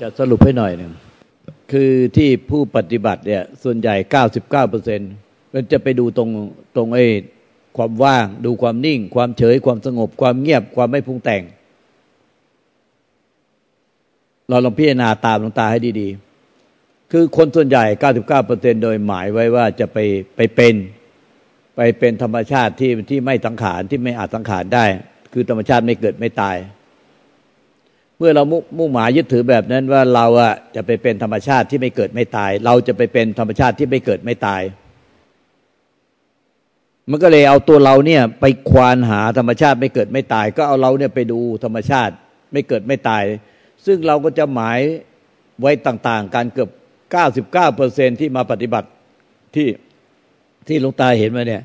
จะสรุปให้หน่อยหนึ่งคือที่ผู้ปฏิบัติเนี่ย ส่วนใหญ่99เก้าเปอร์เซ็นต์มันจะไปดูตรงตรงไอ้ความว่าง ดูความนิ่ง ความเฉย ความสงบ ความเงียบ ความไม่พุงแต่ง เราลองพิจารณาตามลงตาให้ดี ๆ คือคนส่วนใหญ่99เปอร์เซ็นโดยหมายไว้ว่าจะไปไปเป็น ไปเป็นธรรมชาติที่ที่ไม่สังขารที่ไม่อาจสังขารได้ คือธรรมชาติไม่เกิดไม่ตาย เมื่อเรามุ่งหมายยึดถือแบบนั้นว่าเราอะจะไปเป็นธรรมชาติที่ไม่เกิดไม่ตาย เราจะไปเป็นธรรมชาติที่ไม่เกิดไม่ตาย มันก็เลยเอาตัวเราเนี่ยไปควานหาธรรมชาติไม่เกิดไม่ตาย ก็เอาเราเนี่ยไปดูธรรมชาติไม่เกิดไม่ตาย ซึ่งเราก็จะหมายไว้ต่างๆ การเกือบ 99เปอร์เซนที่มาปฏิบัติที่ที่หลวงตาเห็นมาเนี่ย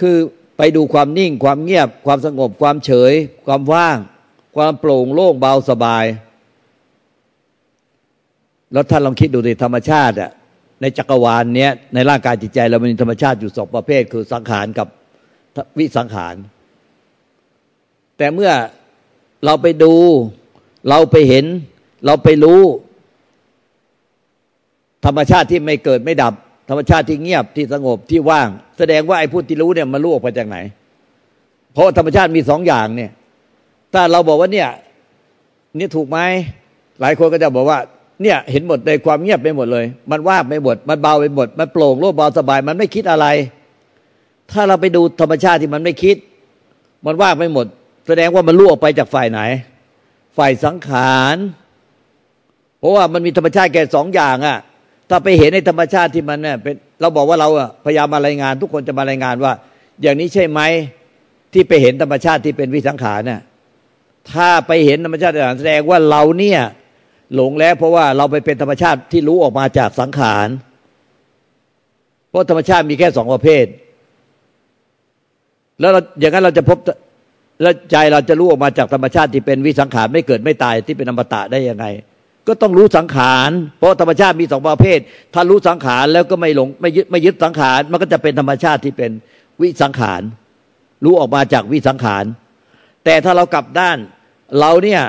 คือไปดูความนิ่งความเงียบ ความสงบความเฉย ความว่าง ความโปร่งโล่งเบาสบาย แล้วท่านลองคิดดูดิธรรมชาติอะในจักรวาลเนี้ยในร่างกายจิตใจเรามันมีธรรมชาติอยู่สองประเภท คือสังขารกับวิสังขาร แต่เมื่อเราไปดู เราไปเห็น เราไปรู้ ธรรมชาติที่ไม่เกิดไม่ดับ ธรรมชาติที่เงียบที่สงบที่ว่าง แสดงว่าไอ้ผู้ที่รู้เนี่ยมันรู้ออกไปจากไหน เพราะธรรมชาติมีสองอย่างเนี่ย ถ้าเราบอกว่าเนี่ยนี่ถูกไหมหลายคนก็จะบอกว่า เนี่ยเห็นหมดในความเงียบไปหมดเลย มันว่างไปหมด มันเบาไปหมด มันโปร่งโล่งเบาสบาย มันไม่คิดอะไร ถ้าเราไปดูธรรมชาติที่มันไม่คิด มันว่างไปหมด แสดงว่ามันลู่ออกไปจากฝ่ายไหน ฝ่ายสังขารเพราะว่ามันมีธรรมชาติแค่สองอย่างอะ่ะถ้าไปเห็นในธรรมชาติที่มันเนี่ยเป็นเราบอกว่าเราพยายามมารายงาน ทุกคนจะมารายงานว่า อย่างนี้ใช่ไหมที่ไปเห็นธรรมชาติที่เป็นวิสังขารเนี่ย ถ้าไปเห็นธรรมชาติแสดงว่าเราเนี่ย หลงแล้ว เพราะว่าเราไปเป็นธรรมชาติที่รู้ออกมาจากสังขารเพราะธรรมชาติมีแค่สองประเภท แล้วอย่างนั้นเราจะพบแล้วใจเราจะรู้ออกมาจากธรรมชาติที่เป็นวิสังขารไม่เกิดไม่ตายที่เป็นอมตะได้ยังไง ก็ต้องรู้สังขาร เพราะธรรมชาติมีสองประเภท ถ้ารู้สังขารแล้วก็ไม่หลงไม่ยึดไม่ยึดสังขาร มันก็จะเป็นธรรมชาติที่เป็นวิสังขาร รู้ออกมาจากวิสังขาร แต่ถ้าเรากลับด้าน เราเนี่ย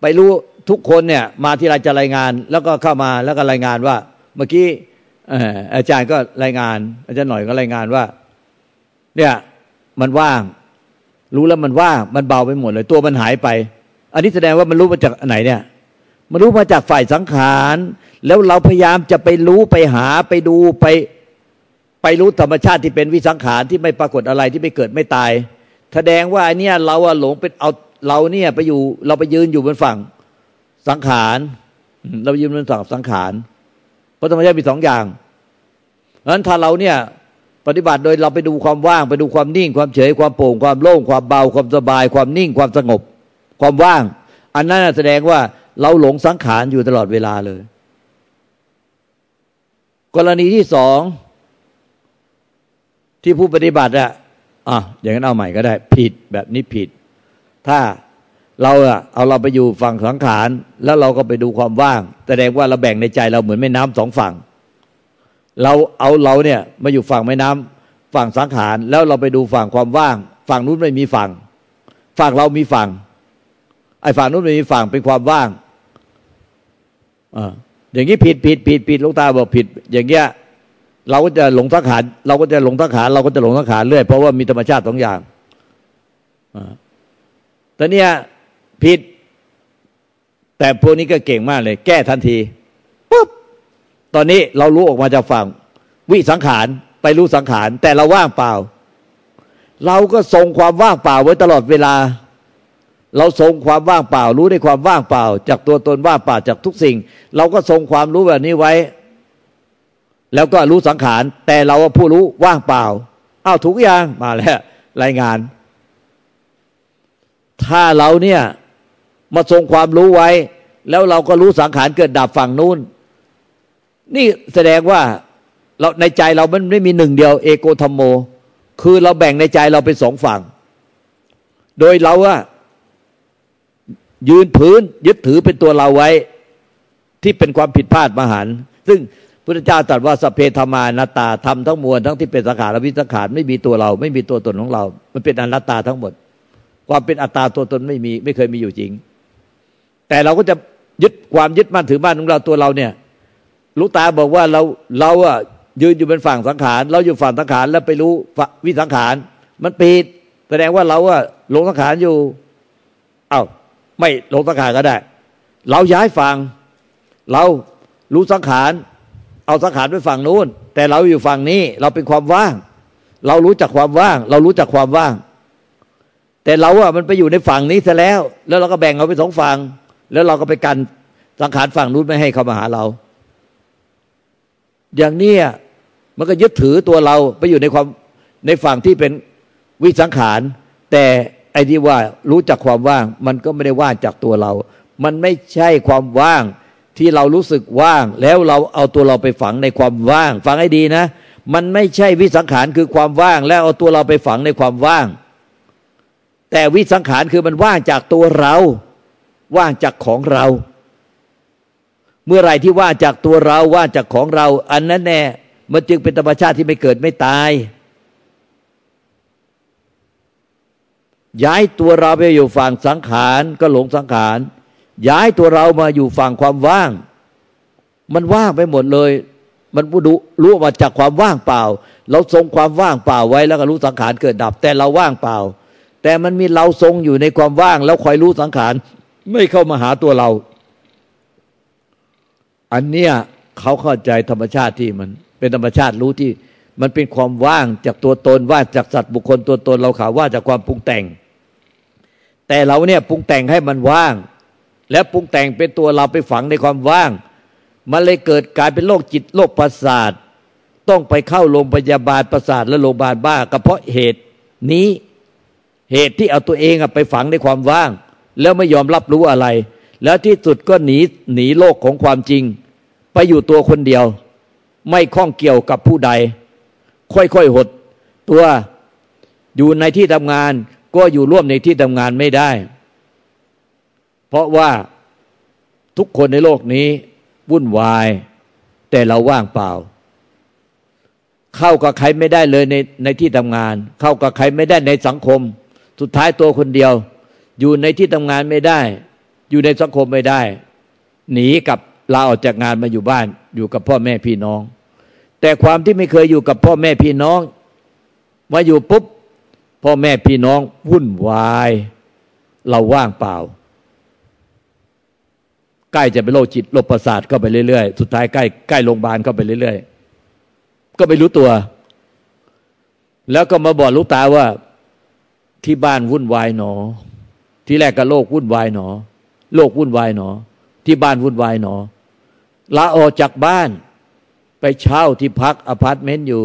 ไปรู้ทุกคนเนี่ยมาที่เรจะรายงาน แล้วก็เข้ามาแล้วก็รายงานว่า เมื่อกี้อาจารย์ก็รายงาน อาจารย์หน่อยก็รายงานว่า เนี่ยมันว่าง รู้แล้วมันว่างมันเบาไปหมดเลย ตัวมันหายไป อันนี้แสดงว่ามันรู้มาจากไหนเนี่ยมันรู้มาจากฝ่ายสังขาร แล้วเราพยายามจะไปรู้ไปหาไปดูไป ไปรู้ธรรมชาติที่เป็นวิสังขารที่ไม่ปรากฏอะไรที่ไม่เกิดไม่ตาย แสดงว่าไอเนี้ยเราอะหลงเป็นเอาเราเนี่ยไปอยู่เราไปยืนอยู่บนฝั่งสังขาร เราไปยืนบนฝั่งสังขารเพราะธรรมชาติมีสองอย่างเพราะฉะนั้นถ้าเราเนี่ยปฏิบัติโดยเราไปดูความว่าง ไปดูความนิ่ง ความเฉยความโปร่งความโล่งความเบาความสบาย ความนิ่งความสงบ ความว่าง อันนั้นแสดงว่าเราหลงสังขารอยู่ตลอดเวลาเลย กรณีที่สองที่ผู้ปฏิบัติอะ อะอย่างนั้นเอาใหม่ก็ได้ ผิดแบบนี้ผิด ถ้าเราอะเอาเราไปอยู่ฝั่งสังขาร แล้วเราก็ไปดูความว่าง แสดงว่าเราแบ่งในใจเราเหมือนแม่น้ำสองฝั่ง เราเอาเราเนี่ยมาอยู่ฝั่งแม่น้ำฝั่งสังขาร แล้วเราไปดูฝั่งความว่าง ฝั่งนู้นไม่มีฝั่ง ฝั่งเรามีฝั่ง ไอ้ฝั่งนู้นไม่มีฝั่งเป็นความว่างอ่าอย่างนี้ผิดผิดผิดผิดลูกตาบอกผิด อย่างเงี้ย เราก็จะหลงสังขารเราก็จะหลงสังขารเราก็จะหลงสังขารเรื่อยเพราะว่ามีธรรมชาติสองอย่างแต่เนี้ยผิด แต่พวกนี้ก็เก่งมากเลย แก้ทันทีปุ๊บตอนนี้เรารู้ออกมาจากฝั่ง วิสังขารไปรู้สังขาร แต่เราว่างเปล่า เราก็ทรงความว่างเปล่าไว้ตลอดเวลา เราทรงความว่างเปล่า รู้ในความว่างเปล่า จากตัวตนว่างเปล่าจากทุกสิ่ง เราก็ทรงความรู้แบบนี้ไว้ แล้วก็รู้สังขาร แต่เราผู้รู้ว่างเปล่าอ้าวถูกยังมาแล้ว รายงาน ถ้าเราเนี่ยมาทรงความรู้ไว้ แล้วเราก็รู้สังขารเกิดดับฝั่งนู้น นี่แสดงว่าเราในใจเรามันไม่มีหนึ่งเดียว เอโกธรรมโม คือเราแบ่งในใจเราเป็นสองฝั่ง โดยเราอะยืนพื้นยึดถือเป็นตัวเราไว้ ที่เป็นความผิดพลาดมหันซึ่ง พุทธเจ้าตรัสว่าสเพธรรมานาตาทำทั้งมวลทั้งที่เป็นสังขารวิสังขารไม่มีตัวเรา ไม่มีตัวตนของเรา มันเป็นอนัตตาทั้งหมด ความเป็นอัตตาตัวตนไม่มีไม่เคยมีอยู่จริง แต่เราก็จะยึดความยึดมั่นถือมั่นของเราตัวเราเนี่ยลูกตาบอกว่าเราเราอะยืนอยู่เป็นฝั่งสังขาร เราอยู่ฝั่งสังขารแล้วไปรู้วิสังขาร มันปิดแสดงว่าเราอะลงสังขารอยู่เอา้าไม่ลงสังขารก็ได้ เราย้ายฝั่งเรารู้สังขาร เอาสังขารไปฝั่งนู้น แต่เราอยู่ฝั่งนี้ เราเป็นความว่าง เรารู้จักความว่าง เรารู้จักความว่าง แต่เราอะมันไปอยู่ในฝั่งนี้ซะแล้ว แล้วเราก็แบ่งเอาไปสองฝั่งแล้วเราก็ไปกันสังขารฝั่งนู้นไม่ให้เขามาหาเรา อย่างนี้มันก็ยึดถือตัวเราไปอยู่ในความในฝั่งที่เป็นวิสังขาร แต่ไอ้ที่ว่ารู้จักความว่าง มันก็ไม่ได้ว่างจากตัวเรา มันไม่ใช่ความว่าง ที่เรารู้สึกว่าง แล้วเราเอาตัวเราไปฝังในความว่าง ฟังให้ดีนะ มันไม่ใช่วิสังขารคือความว่าง แล้วเอาตัวเราไปฝังในความว่าง แต่วิสังขารคือมันว่างจากตัวเรา ว่างจากของเรา เมื่อไรที่ว่างจากตัวเราว่างจากของเรา อันนั้นแน่มันจึงเป็นธรรมชาติที่ไม่เกิดไม่ตายย้ายตัวเราไปอยู่ฝั่งสังขารก็หลงสังขาร ย้ายตัวเรามาอยู่ฝั่งความว่าง มันว่างไปหมดเลย มันรู้รู้มาจากความว่างเปล่า เราทรงความว่างเปล่าไว้แล้วก็รู้สังขารเกิดดับ แต่เราว่างเปล่า แต่มันมีเราทรงอยู่ในความว่าง แล้วคอยรู้สังขารไม่เข้ามาหาตัวเรา อันเนี้ยเขาเข้าใจธรรมชาติที่มัน เป็นธรรมชาติรู้ที่ มันเป็นความว่างจากตัวตนว่าจากสัตว์บุคคลตัวตนเราข่าวว่าจากความปรุงแต่ง แต่เราเนี่ยปรุงแต่งให้มันว่าง และปรุงแต่งเป็นตัวเราไปฝังในความว่าง มันเลยเกิดกลายเป็นโรคจิตโรคประสาท ต้องไปเข้าโรงพยาบาลประสาทและโรงพยาบาลบ้าก็เพราะเหตุนี้เหตุที่เอาตัวเองไปฝังในความว่าง แล้วไม่ยอมรับรู้อะไร แล้วที่สุดก็หนีหนีโลกของความจริง ไปอยู่ตัวคนเดียว ไม่ข้องเกี่ยวกับผู้ใด ค่อยๆหด ตัวอยู่ในที่ทำงาน ก็อยู่ร่วมในที่ทำงานไม่ได้ เพราะว่าทุกคนในโลกนี้วุ่นวาย แต่เราว่างเปล่า เข้ากับใครไม่ได้เลยในในที่ทำงาน เข้ากับใครไม่ได้ในสังคม สุดท้ายตัวคนเดียว อยู่ในที่ทำงานไม่ได้ อยู่ในสังคมไม่ได้ หนีกับลาออกจากงานมาอยู่บ้าน อยู่กับพ่อแม่พี่น้อง แต่ความที่ไม่เคยอยู่กับพ่อแม่พี่น้อง มาอยู่ปุ๊บพ่อแม่พี่น้องวุ่นวาย เราว่างเปล่า ใกล้จะเป็นโรคจิตโรคประสาทเข้าไปเรื่อยๆ สุดท้ายใกล้ใกล้โรงพยาบาลเข้าไปเรื่อยๆ ก็ไม่รู้ตัว แล้วก็มาบอกหลวงตาว่าที่บ้านวุ่นวายหนอ ที่แรกก็โลกวุ่นวายหนอ โลกวุ่นวายหนอ ที่บ้านวุ่นวายหนอลาออกจากบ้าน ไปเช่าที่พักอพาร์ตเมนต์อยู่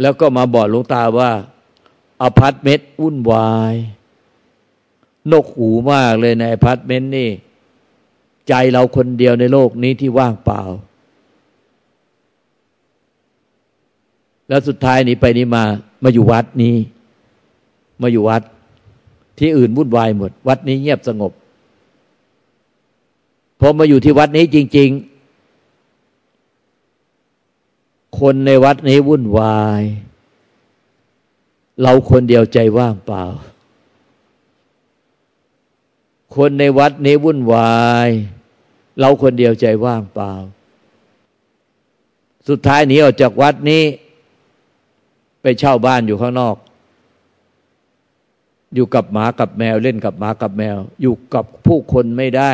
แล้วก็มาบอกหลวงตาว่าอพาร์ตเมนต์วุ่นวาย หนวกหูมากเลยในอพาร์ตเมนต์นี่ ใจเราคนเดียวในโลกนี้ที่ว่างเปล่า แล้วสุดท้ายนี้ไปนี้มา มาอยู่วัดนี้ มาอยู่วัด ที่อื่นวุ่นวายหมด วัดนี้เงียบสงบพอมาอยู่ที่วัดนี้จริง ๆ คนในวัดนี้วุ่นวาย เราคนเดียวใจว่างเปล่า คนในวัดนี้วุ่นวาย เราคนเดียวใจว่างเปล่า สุดท้ายหนีออกจากวัดนี้ ไปเช่าบ้านอยู่ข้างนอก อยู่กับหมากับแมว เล่นกับหมากับแมว อยู่กับผู้คนไม่ได้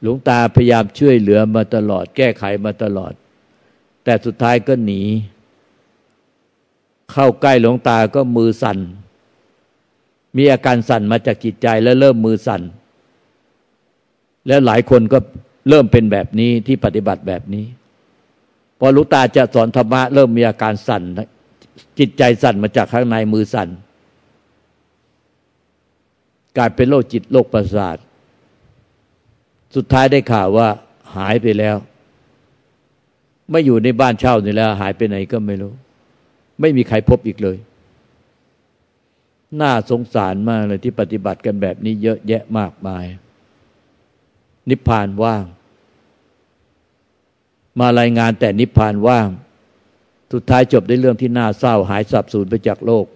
หลวงตาพยายามช่วยเหลือมาตลอด แก้ไขมาตลอด แต่สุดท้ายก็หนี เข้าใกล้หลวงตาก็มือสั่น มีอาการสั่นมาจากจิตใจแล้วเริ่มมือสั่น แล้วหลายคนก็เริ่มเป็นแบบนี้ที่ปฏิบัติแบบนี้ พอหลวงตาจะสอนธรรมะเริ่มมีอาการสั่น จิตใจสั่นมาจากข้างในมือสั่นกลายเป็นโรคจิตโรคประสาท สุดท้ายได้ข่าวว่าหายไปแล้ว ไม่อยู่ในบ้านเช่านี่แล้ว หายไปไหนก็ไม่รู้ ไม่มีใครพบอีกเลย น่าสงสารมากเลยที่ปฏิบัติกันแบบนี้เยอะแยะมากมาย นิพพานว่าง มารายงานแต่นิพพานว่าง สุดท้ายจบด้วยเรื่องที่น่าเศร้าหายสับสูญไปจากโลก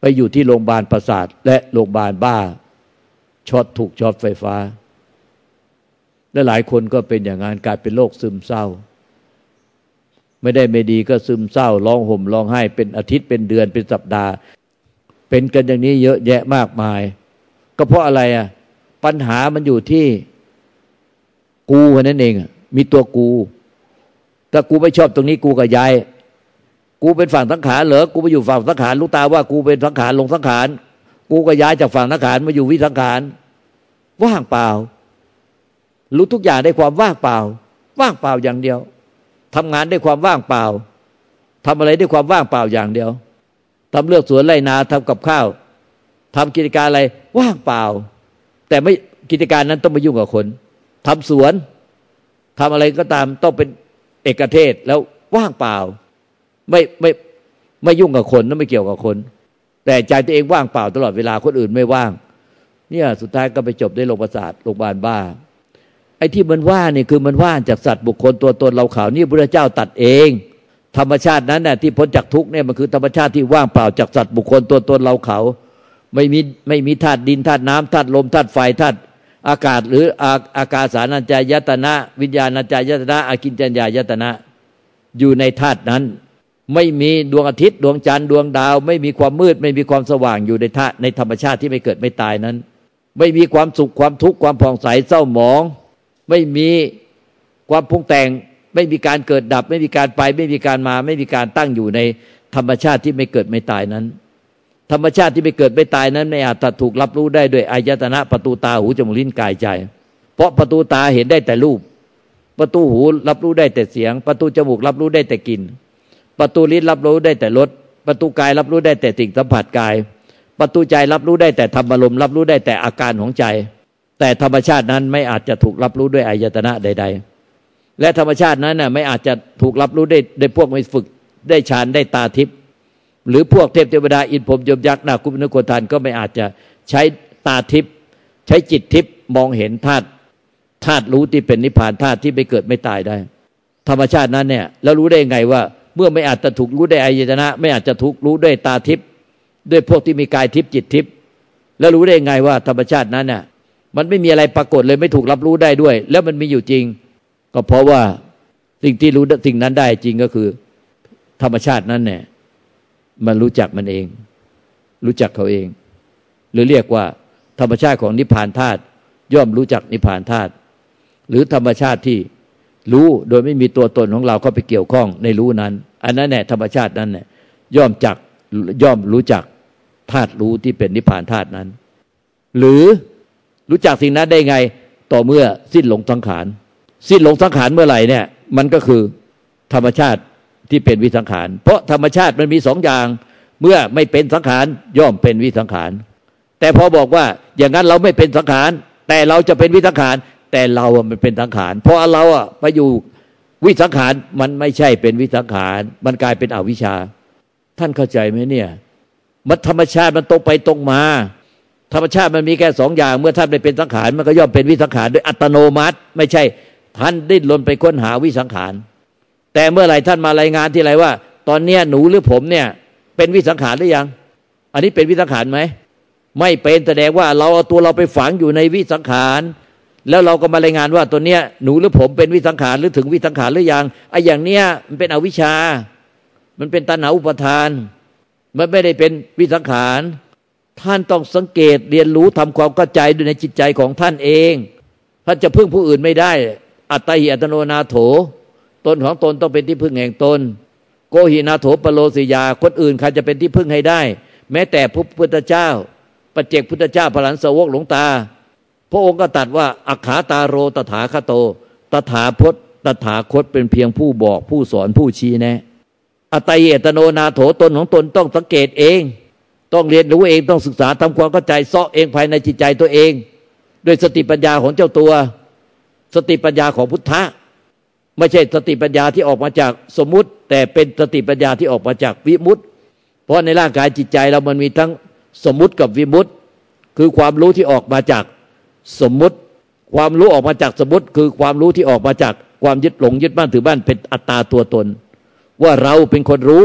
ไปอยู่ที่โรงพยาบาลประสาท และโรงพยาบาลบ้าช็อตถูกช็อตไฟฟ้า และหลายคนก็เป็นอย่างนั้นกลายเป็นโรคซึมเศร้า ไม่ได้ไม่ดีก็ซึมเศร้าร้องห่มร้องไห้เป็นอาทิตย์เป็นเดือนเป็นสัปดาห์ เป็นกันอย่างนี้เยอะแยะมากมาย ก็เพราะอะไรอะ ปัญหามันอยู่ที่กูนั่นเองมีตัวกู ถ้ากูไม่ชอบตรงนี้กูก็ย้ายกูเป็นฝั่งสังขารเหรอกูไปอยู่ฝั่งสังขารรู้ตาว่า กูเป็นสังขารลงสังขารกูก็ย้ายจากฝั่งสังขารมาอยู่วิสังขารว่างเปล่า รู้ทุกอย่างได้ความว่างเปล่า ว่างเปล่าอย่างเดียวทำงานได้ความว่างเปล่าทำอะไรได้ความว่างเปล่าอย่างเดียว ทำเลือกสวนไรนาทำกับข้าวทำกิจการอะไรว่างเปล่า แต่ไม่กิจการนั้นต้องไปยุ่งกับคนทำสวนทำอะไรก็ตามต้องเป็นเอกเทศแล้วว่างเปล่า ไม่ไม่ไม่ยุ่งกับคนนั่นไม่เกี่ยวกับคน แต่ใจตัวเองว่างเปล่าตลอดเวลาคนอื่นไม่ว่าง เนี่ยสุดท้ายก็ไปจบได้โรงพยาบาลโรงพยาบาลบ้าไอ้ที่มันว่านี่คือมันว่างจากสัตว์บุคคลตัวตนเราเขานี่พระเจ้าตัดเอง ธรรมชาตินั้นน่ะที่พ้นจากทุกเนี่ยมันคือธรรมชาติที่ว่างเปล่าจากสัตว์บุคคลตัวตนเราเขา ไม่มีไม่มีธาตุดินธาตุน้ำธาตุลมธาตุไฟธาตุอากาศหรืออาอากาสานัญจายตนะ วิญญาณัญจายตนะอากินจัญญายตนะ อยู่ในธาตุนั้น ไม่มีดวงอาทิตย์ดวงจันทร์ดวงดาว ไม่มีความมืด ไม่มีความสว่างอยู่ในธาตุในธรรมชาติที่ไม่เกิดไม่ตายนั้น ไม่มีความสุขความทุกข์ความผ่องใสเศร้าหมอง ไม่มีความพุ่งแต่ง ไม่มีการเกิดดับ ไม่มีการไป ไม่มีการมา ไม่มีการตั้งอยู่ในธรรมชาติที่ไม่เกิดไม่ตายนั้น ธรรมชาติที่ไม่เกิดไม่ตายนั้น ไม่อาจถูกรับรู้ได้ด้วยอายตนะประตูตาหูจมูกลิ้นกายใจ เพราะประตูตาเห็นได้แต่รูป ประตูหูรับรู้ได้แต่เสียง ประตูจมูกรับรู้ได้แต่กลิ่นประตูลิ้นรับรู้ได้แต่รสประตูกายรับรู้ได้แต่สิ่งสัมผัสกาย ประตูใจรับรู้ได้แต่ธรรมลมรับรู้ได้แต่อาการของใจ แต่ธรรมชาตินั้นไม่อาจจะถูกรับรู้ด้วยอายตนะใด ๆ และธรรมชาตินั้นน่ะไม่อาจจะถูกรับรู้ได้ได้พวกไม่ฝึกได้ฌานได้ตาทิพย์หรือพวกเทพเทวดาอินพรมยมยักษ์นาคุปนโกทานก็ไม่อาจจะใช้ตาทิพย์ใช้จิตทิพย์มองเห็นธาตุธาตุรู้ที่เป็นนิพพานธาตุที่ไม่เกิดไม่ตายได้ ธรรมชาตินั้นเนี่ยแล้วรู้ได้ไงว่า เมื่อไม่อาจจะถูกรู้ได้อายตนะ ไม่อาจจะถูกรู้ด้วยตาทิพย์ด้วยพวกที่มีกายทิพย์จิตทิพย์แล้วรู้ได้ไงว่าธรรมชาตินั้นน่ะมันไม่มีอะไรปรากฏเลยไม่ถูกรับรู้ได้ด้วย แล้วมันมีอยู่จริง ก็เพราะว่าสิ่งที่รู้สิ่งนั้นได้จริงก็คือ ธรรมชาตินั้นเนี่ย มันรู้จักมันเอง รู้จักเขาเอง หรือเรียกว่า ธรรมชาติของนิพพานธาตุย่อมรู้จักนิพพานธาตุหรือธรรมชาติที่รู้โดยไม่มีตัวตนของเราเข้าไปเกี่ยวข้องในรู้นั้น อันนั้นแหละธรรมชาตินั้นเนี่ยย่อมจักย่อมรู้จักธาตุรู้ที่เป็นนิพพานธาตุนั้น หรือรู้จักสิ่งนั้นได้ไงต่อเมื่อสิ้นหลงสังขาร สิ้นหลงสังขารเมื่อไหร่เนี่ย มันก็คือธรรมชาติที่เป็นวิสังขาร เพราะธรรมชาติมันมีสองอย่าง เมื่อไม่เป็นสังขารย่อมเป็นวิสังขาร แต่พอบอกว่าอย่างนั้นเราไม่เป็นสังขาร แต่เราจะเป็นวิสังขาร แต่เราอะมันเป็นสังขาร เพราะเราอะไปอยู่วิสังขารมันไม่ใช่เป็นวิสังขาร มันกลายเป็นอวิชชา ท่านเข้าใจไหมเนี่ยมันธรรมชาติมันตรงไปตรงมา ธรรมชาติมันมีแค่สองอย่าง เมื่อท่านไปเป็นสังขารมันก็ย่อมเป็นวิสังขารโดยอัตโนมัติ ไม่ใช่ ท่านดิ้นรนไปค้นหาวิสังขารแต่เมื่อไหร่ท่านมารายงานที่ไรว่า ตอนเนี้ยหนูหรือผมเนี่ย เป็นวิสังขารหรือยัง อันนี้เป็นวิสังขารไหมไม่เป็นแสดงว่าเราเอาตัวเราไปฝังอยู่ในวิสังขารแล้วเราก็มารายงานว่าตัวเนี้ยหนูหรือผมเป็นวิสังขารหรือถึงวิสังขารหรือยังไอ้อย่างเนี้ยมันเป็นอวิชา มันเป็นตัณหาอุปทาน มันไม่ได้เป็นวิสังขาร ท่านต้องสังเกตเรียนรู้ทำความเข้าใจด้วยในจิตใจของท่านเองท่านจะพึ่งผู้อื่นไม่ได้ อัตตหิอัตโนนาโถ ตนของตนต้องเป็นที่พึ่งแห่งตน โกหินาโถปโลสิยา คนอื่นใครจะเป็นที่พึ่งให้ได้ แม้แต่พระพุทธเจ้าปัจเจกพุทธเจ้าพลันสวกหลวงตา พระองค์ก็ตัดว่าอักขาตาโรตถาคโต ตถาพจตถาคตเป็นเพียงผู้บอกผู้สอนผู้ชี้แนะอัตยเยตโนนาโถตนของตนต้องสังเกตเอง ต้องเรียนรู้เองต้องศึกษาทำความเข้าใจเซาะเองภายในจิตใจตัวเอง ด้วยสติปัญญาของเจ้าตัว สติปัญญาของพุทธะ ไม่ใช่สติปัญญาที่ออกมาจากสมมุติ แต่เป็นสติปัญญาที่ออกมาจากวิมุตติ เพราะในร่างกายจิตใจเรามันมีทั้งสมมุติกับวิมุตติ คือความรู้ที่ออกมาจากสมมุติ ความรู้ออกมาจากสมมติ คือความรู้ที่ออกมาจากความยึดหลงยึดบ้านถือบ้านเป็นอัตตาตัวตน ว่าเราเป็นคนรู้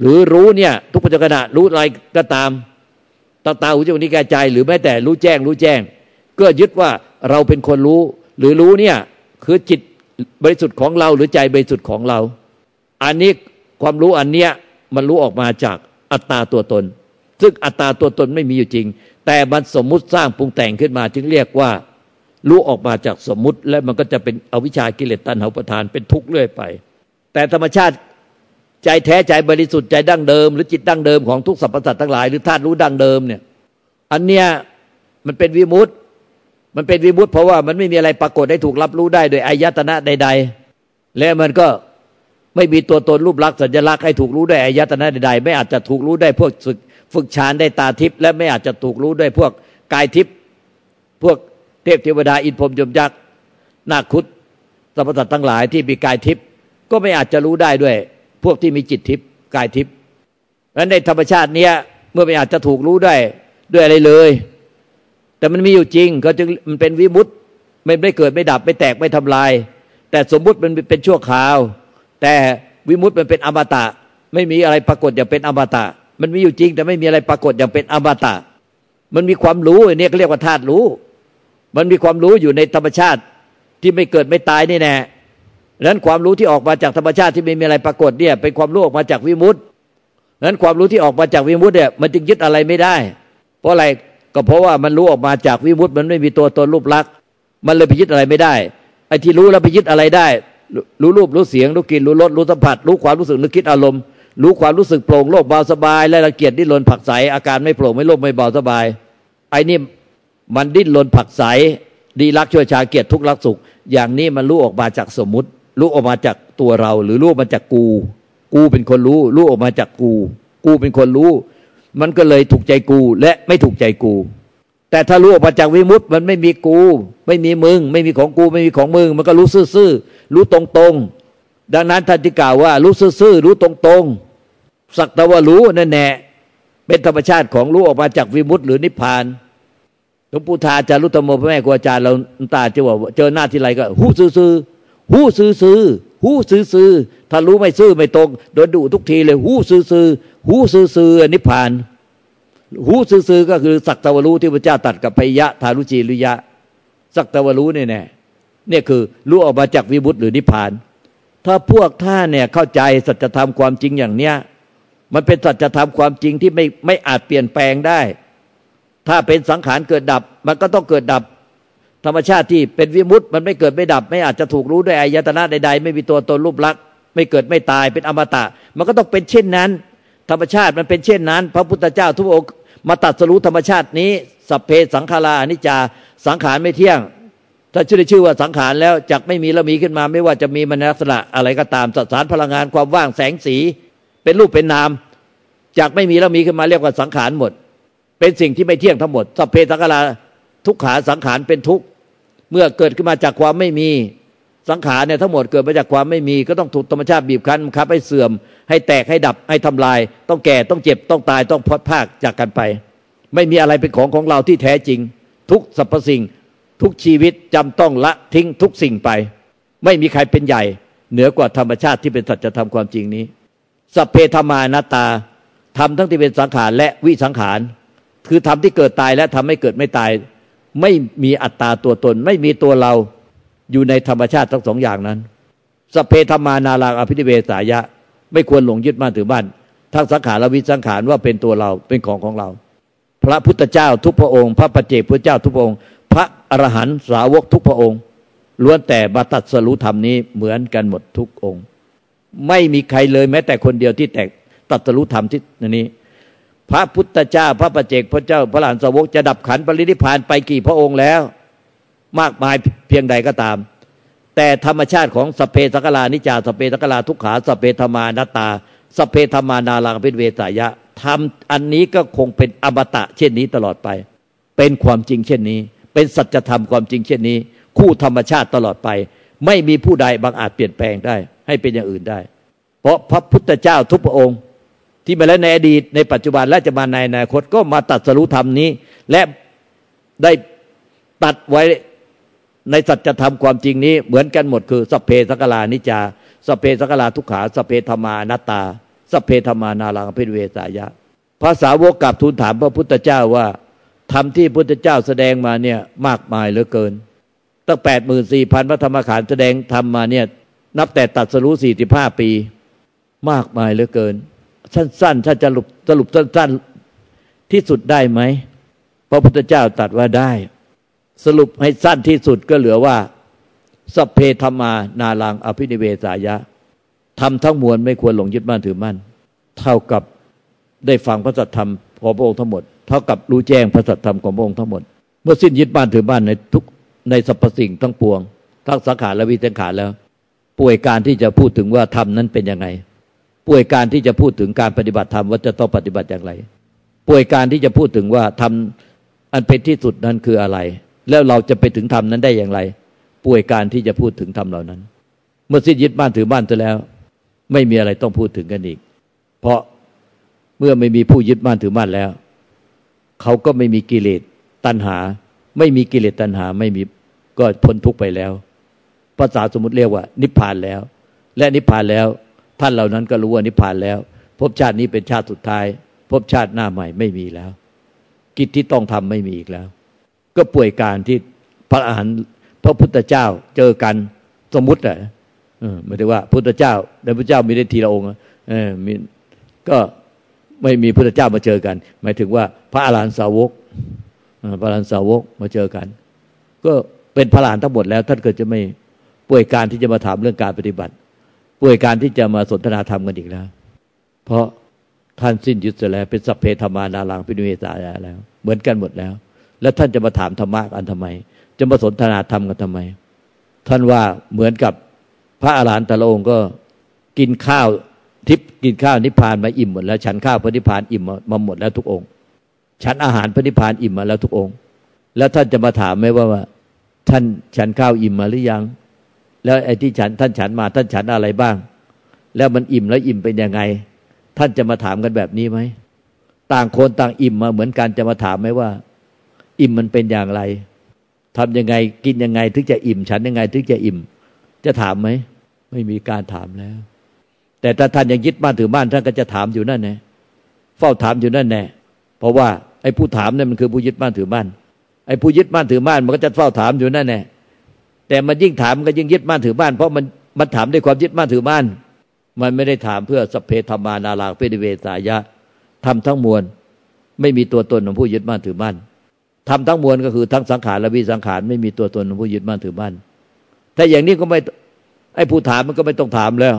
หรือรู้เนี่ยทุกปัจจขณะรู้อะไรก็ตามตาตาหูจมูกนิ้วกายใจหรือแม้แต่รู้แจ้งรู้แจ้ง ก็ยึดว่าเราเป็นคนรู้ หรือรู้เนี่ยคือจิตบริสุทธิ์ของเราหรือใจบริสุทธิ์ของเรา อันนี้ความรู้อันเนี้ยมันรู้ออกมาจากอัตตาตัวตน ซึ่งอัตตาตัวตนไม่มีอยู่จริง แต่มันสมมุติสร้างปรุงแต่งขึ้นมา จึงเรียกว่า รู้ออกมาจากสมมุติ และมันก็จะเป็นอวิชากิเลสตัณหาประทานเป็นทุกข์เรื่อยไป แต่ธรรมชาติใจแท้ใจบริสุทธิ์ใจดั้งเดิม หรือจิตดั้งเดิมของทุกสรรพสัตว์ทั้งหลายหรือธาตุรู้ดั้งเดิมเนี่ยอันเนี้ยมันเป็นวิมุตต์ มันเป็นวิมุตเพราะว่ามันไม่มีอะไรปรากฏให้ถูกรับรู้ได้โดยอายตนะใด ๆ และมันก็ไม่มีตัวตนรูปลักษณ์สัญลักษณ์ให้ถูกรู้ได้อายตนะใด ๆ ไม่อาจจะถูกรู้ได้พวกฝึกฝึกฌานได้ตาทิพย์และไม่อาจจะถูกรู้ได้พวกกายทิพย์พวกเทพเทวดาอินพรมยมยักษ์นาคุตสรรพสัตว์ทั้งหลายที่มีกายทิพย์ก็ไม่อาจจะรู้ได้ด้วย พวกที่มีจิตทิพย์กายทิพย์และในธรรมชาติเนี้ยเมื่อไม่อาจจะถูกรู้ได้ด้วยอะไรเลย แต่มันมีอยู่จริงก็จึงมันเป็นวิมุตต์ไม่ได้เกิดไม่ดับไม่แตกไม่ทำลาย แต่สมมุติมันเป็นชั่วคราว แต่วิมุตต์มันเป็นอมตะ ไม่มีอะไรปรากฏอย่างเป็นอมตะ มันมีอยู่จริง แต่ไม่มีอะไรปรากฏอย่างเป็นอมตะ มันมีความรู้อันนี้เขาเรียกว่าธาตุรู้ มันมีความรู้อยู่ในธรรมชาติที่ไม่เกิดไม่ตายนี่แน่ดังนั้นความรู้ที่ออกมาจากธรรมชาติที่ไม่มีอะไรปรากฏเนี่ยเป็นความรู้ออกมาจากวิมุตต์ดังนั้นความรู้ที่ออกมาจากวิมุตต์เนี่ยมันจึงยึดอะไรไม่ได้ เพราะอะไร ก็เพราะว่ามันรู้ออกมาจากวิมุตต์มันไม่มีตัวตนรูปลักษณ์มันเลยไปยึดอะไรไม่ได้ไอ้ที่รู้แล้วไปยึดอะไรได้ รู้รูปรู้เสียงรู้กลิ่นรู้รสรู้สัมผัส รู้ความรู้สึกนึกคิดอารมณ์ รู้ความรู้สึกโปร่งโล่งเบาสบายและละเกียดดิ้นรนผักใสอาการไม่โปร่งไม่โล่งไม่เบาสบาย ไอ้นี่มันดิ้นรนผักใสดีรักช่วยชาเกียรติทุกข์รักสุข อย่างนี้มันรู้ออกมาจากสมมติ รู้ออกมาจากตัวเรา หรือรู้มาจากกู กูเป็นคนรู้ รู้ออกมาจากกู กูเป็นคนรู้ มันก็เลยถูกใจกูและไม่ถูกใจกู แต่ถ้ารู้ออกมาจากวิมุตต์มันไม่มีกู ไม่มีมึง ไม่มีของกู ไม่มีของมึง มันก็รู้ซื่อๆรู้ตรงๆดังนั้นท่านที่กล่าวว่า รู้ซื่อๆรู้ตรงๆสักแต่ว่ารู้นั่นแน่เป็นธรรมชาติของรู้ออกมาจากวิมุตต์หรือนิพพานหลวงปู่ทาจารุตโมพระแม่ครูอาจารย์เราตาจะว่าเจอหน้าที่ไรก็หู้ซื่อๆหู้ซื่อๆ หูซื่อๆถ้ารู้ไม่ซื่อไม่ตรงโดนดุทุกทีเลย หูซื่อๆหูซื่อๆนิพพาน หูซื่อๆก็คือสักตะวรู้ที่พระเจ้าตัดกับพยะทารุจีรุยะ สักตะวรู้เนี่ยแน่เนี่ยคือรู้ออกมาจากวิบุตหรือนิพพาน ถ้าพวกท่านเนี่ยเข้าใจสัจธรรมความจริงอย่างเนี้ยมันเป็นสัจธรรมความจริงที่ไม่ไม่อาจเปลี่ยนแปลงได้ ถ้าเป็นสังขารเกิดดับ มันก็ต้องเกิดดับ ธรรมชาติที่เป็นวิมุตต์มันไม่เกิดไม่ดับ ไม่อาจจะถูกรู้ด้วยอายตนะใดๆไม่มีตัวตนรูปลักษณ์ไม่เกิดไม่ตายเป็นอมตะ มันก็ต้องเป็นเช่นนั้น ธรรมชาติมันเป็นเช่นนั้น พระพุทธเจ้าทุกองค์มาตัดสรู้ธรรมชาตินี้ สัพเพสังขารานิจจาสังขารไม่เที่ยง ถ้าชื่อชื่อว่าสังขารแล้วจักไม่มีแล้วมีขึ้นมา ไม่ว่าจะมีมนลักษณะอะไรก็ตามสสารพลังงานความว่างแสงสี เป็นรูปเป็นนามจากไม่มีแล้วมีขึ้นมาเรียกว่าสังขารหมด เป็นสิ่งที่ไม่เที่ยงทั้งหมดสัพเพสังขาราทุกขาสังขารเป็นทุก เมื่อเกิดขึ้นมาจากความไม่มีสังขารเนี่ยทั้งหมดเกิดมาจากความไม่มีก็ต้องถูกธรรมชาติบีบคั้นคับให้เสื่อม ให้แตกให้ดับให้ทำลาย ต้องแก่ต้องเจ็บต้องตายต้องพัดภาคจากกันไป ไม่มีอะไรเป็นของของเราที่แท้จริง ทุกสรรพสิ่ง ทุกชีวิตจำต้องละทิ้งทุกสิ่งไป ไม่มีใครเป็นใหญ่ เหนือกว่าธรรมชาติที่เป็นสัจธรรมความจริงนี้สเพธมานาตาทำทั้งที่เป็นสังขารและวิสังขาร คือทำที่เกิดตายและทำให้เกิดไม่ตาย ไม่มีอัตตาตัวตน ไม่มีตัวเราอยู่ในธรรมชาติทั้งสองอย่างนั้นสเพธรรมานาลางอภิธิเวสายะ ไม่ควรหลงยึดมั่นถือมั่นทั้งสังขารวิสังขารว่าเป็นตัวเราเป็นของของเรา พระพุทธเจ้าทุกพระองค์ พระปัจเจกพระเจ้าทุกพระองค์ พระอรหันตสาวกทุกพระองค์ล้วนแต่บัตัดสรุธรรมนี้เหมือนกันหมดทุกองค์ ไม่มีใครเลยแม้แต่คนเดียวที่แตกตัดสรุธรรมที่นี้ พระพุทธเจ้า พระปเจกพระเจ้า พระหลานสาวกจะดับขันปรินิพานไปกี่พระองค์แล้ว มากมายเพียงใดก็ตาม แต่ธรรมชาติของสเพสักลานิจาสเพสักลาทุกขาสเพธรรมานาตา สเพธรรมานาลังเป็นเวสายะทำอันนี้ก็คงเป็นอมตะเช่นนี้ตลอดไป เป็นความจริงเช่นนี้ เป็นสัจธรรมความจริงเช่นนี้ คู่ธรรมชาติตลอดไป ไม่มีผู้ใดบางอาจเปลี่ยนแปลงได้ ให้เป็นอย่างอื่นได้ เพราะพระพุทธเจ้าทุกพระองค์ ที่มาแล้วในอดีตในปัจจุบันและจะมาในอนาคตก็มาตัดสรุธรรมนี้ และได้ตัดไว้ในสัจธรรมความจริงนี้ เหมือนกันหมดคือสเพสักลานิจาสเพสักลาทุกขาสเพธรรมานตาสเพธรรมานาลังพิเวสายะภาษาวกกับทูลถามพระพุทธเจ้าว่าธรรมที่พุทธเจ้าแสดงมาเนี่ยมากมายเหลือเกิน ตั้งแปดหมื่นสี่พันพระธรรมขันธ์แสดงทำมาเนี่ยนับแต่ตัดสรู้สี่สิบห้าปี มากมายเหลือเกิน สั้นๆถ้าจะสรุปสรุปสั้นๆที่สุดได้ไหมพระพุทธเจ้าตัดว่าได้ สรุปให้สั้นที่สุดก็เหลือว่าสัพเพธรรมานาลังอภินิเวสายะทำทั้งมวลไม่ควรหลงยึดมั่นถือมั่น เท่ากับได้ฟังพระสัทธรรมของพระองค์ทั้งหมด เท่ากับรู้แจ้งพระสัทธรรมของพระองค์ทั้งหมด เมื่อสิ้นยึดบ้านถือบ้านในทุกในสรรพสิ่งทั้งปวง ทั้งสังขารและวิสังขารแล้ว ป่วยการที่จะพูดถึงว่าธรรมนั้นเป็นยังไง ป่วยการที่จะพูดถึงการปฏิบัติธรรมว่าจะต้องปฏิบัติอย่างไร ป่วยการที่จะพูดถึงว่าธรรมอันเป็นที่สุดนั้นคืออะไร แล้วเราจะไปถึงธรรมนั้นได้อย่างไร ป่วยการที่จะพูดถึงธรรมเหล่านั้น เมื่อสิ้นยึดบ้านถือบ้านไปแล้ว ไม่มีอะไรต้องพูดถึงกันอีก เพราะเมื่อไม่มีผู้ยึดมั่นถือมั่นแล้ว เขาก็ไม่มีกิเลสตัณหา ไม่มีกิเลสตัณหาไม่มีก็พ้นทุกข์ไปแล้วภาษาสมมติเรียกว่า นิพพานแล้ว และนิพพานแล้ว ท่านเหล่านั้นก็รู้ว่านิพพานแล้วภพชาตินี้เป็นชาติสุดท้ายภพชาติหน้าใหม่ไม่มีแล้ว กิจที่ต้องทำไม่มีอีกแล้ว ก็ป่วยการที่พระอาหารพระพุทธเจ้าเจอกันสมมุติอะหมายถึงว่าพุทธเจ้าในพระเจ้ามีได้ทีละองค์เออมีก็ไม่มีพระเจ้ามาเจอกัน หมายถึงว่าพระอาหารหันตสาวกพระอาหารหันตสาวกมาเจอกัน ก็เป็นพระอรหันต์ทั้งหมดแล้ว ท่านเกิดจะไม่ป่วยการที่จะมาถามเรื่องการปฏิบัติ ป่วยการที่จะมาสนทนาธรรมกันอีกแล้ว เพราะท่านสิ้นยุทธแล้ว เป็นสัพเพธรรมานาลังเป็นเวสายาแล้ว เหมือนกันหมดแล้ว แล้วท่านจะมาถามธรรมะกันทำไม จะมาสนทนาธรรมกันทำไม ท่านว่าเหมือนกับพระอาหารหันต์ตะองค์ก็กินข้าวทิพกินข้าวนิพพานมาอิ่มหมดแล้ว ฉันข้าวพระนิพพานอิ่มมาหมดแล้วทุกองค์ ฉันอาหารพระนิพพานอิ่มมาแล้วทุกองค์ แล้วท่านจะมาถามไหมว่าว่า ท่านฉันข้าวอิ่มมาหรือยัง แล้วไอ้ที่ฉันท่านฉันมาท่านฉันอะไรบ้าง แล้วมันอิ่มแล้วอิ่มเป็นยังไง ท่านจะมาถามกันแบบนี้ไหมต่างคนต่างอิ่มมาเหมือนกันจะมาถามไหมว่า อิ่มมันเป็นอย่างไรทำยังไงกินยังไง ถึงจะอิ่ม ฉันยังไง ถึงจะอิ่ม จะถามไหมไม่มีการถามแล้ว แต่ถ้าท่านยังยึดบ้านถือบ้านท่านก็จะถามอยู่นั่นแน่เฝ้าถามอยู่นั่นแน่เพราะว่าไอ้ผู้ถามเนี่ยมันคือผู้ยึดบ้านถือบ้านไอ้ผู้ยึดบ้านถือบ้านมันก็จะเฝ้าถามอยู่นั่นแน่ แต่มันยิ่งถามมันก็ยิ่งยึดบ้านถือบ้านเพราะมันมันถามด้วยความยึดบ้านถือบ้านมันไม่ได้ถามเพื่อสเพธรรมานาลาเปริเวสายะทำทั้งมวล ไม่มีตัวตนของผู้ยึดบ้านถือบ้านทำทั้งมวลก็คือทั้งสังขารและวิสังขารไม่มีตัวตนของผู้ยึดบ้านถือบ้านถ้าอย่างนี้ก็ไม่ไอ้ผู้ถามมันก็ไม่ต้องถามแล้ว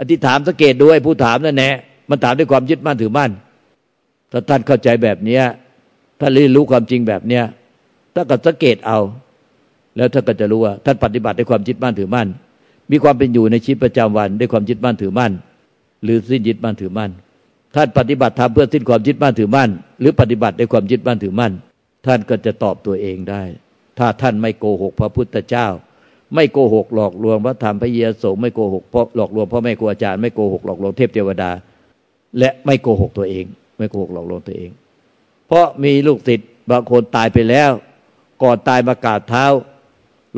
อธิษฐานสังเกตด้วยผู้ถามนั่นแหละมันถามด้วยความยึดมั่นถือมั่นถ้าท่านเข้าใจแบบเนี้ยท่านเรียนรู้ความจริงแบบเนี้ยถ้าก็สังเกตเอา แล้วท่านก็จะรู้ว่าท่านปฏิบัติด้วยความยึดมั่นถือมั่น มีความเป็นอยู่ในชีวิตประจำวันด้วยความยึดมั่นถือมั่น หรือสิ้นยึดมั่นถือมั่น ท่านปฏิบัติทำเพื่อสิ้นความยึดมั่นถือมั่น หรือปฏิบัติด้วยความยึดมั่นถือมั่น ท่านก็จะตอบตัวเองได้ ถ้าท่านไม่โกหกพระพุทธเจ้า ไม่โกหกหลอกลวงพระธรรมพระเยซูไม่โกหกเพราะหลอกลวงพ่อแม่ครูอาจารย์ไม่โกหกหลอกลวงเทพเทวดา และไม่โกหกตัวเอง ไม่โกหกหลอกลวงตัวเอง เพราะมีลูกศิษย์บางคนตายไปแล้ว ก่อนตายมากราบเท้า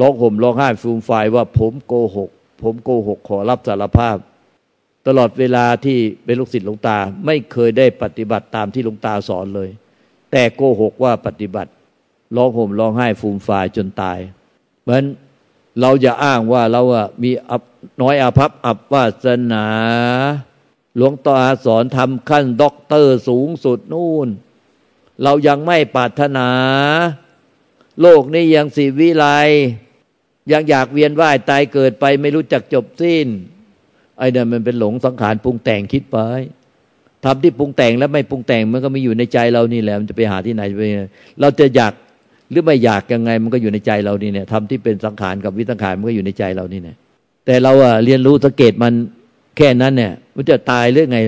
ร้องห่มร้องไห้ฟูมไฟว่าผมโกหก ผมโกหกขอรับสารภาพ ตลอดเวลาที่เป็นลูกศิษย์หลวงตา ไม่เคยได้ปฏิบัติตามที่หลวงตาสอนเลย แต่โกหกว่าปฏิบัติร้องห่มร้องไห้ฟูมฟายจนตายเหมือนเราอย่าอ้างว่าเราอะมีน้อยอาภัพอับวาสนาหลวงตาสอนทำขั้นด็อกเตอร์สูงสุดนู่น เรายังไม่ปรารถนา โลกนี้ยังสิวิไล ยังอยากเวียนว่ายตายเกิดไป ไม่รู้จักจบสิ้น ไอ้นี่ยมันเป็นหลงสังขารปรุงแต่งคิดไปทำที่ปรุงแต่งแล้วไม่ปรุงแต่งมันก็มีอยู่ในใจเรานี่แหละมันจะไปหาที่ไหนไปเราจะอยากหรือไม่อยากยังไง มันก็อยู่ในใจเรานี่เนี่ยทำที่เป็นสังขารกับวิสังขารมันก็อยู่ในใจเรานี่เนี่ยแต่เราอะเรียนรู้สังเกตมันแค่นั้นเนี่ย มันจะตายหรือไง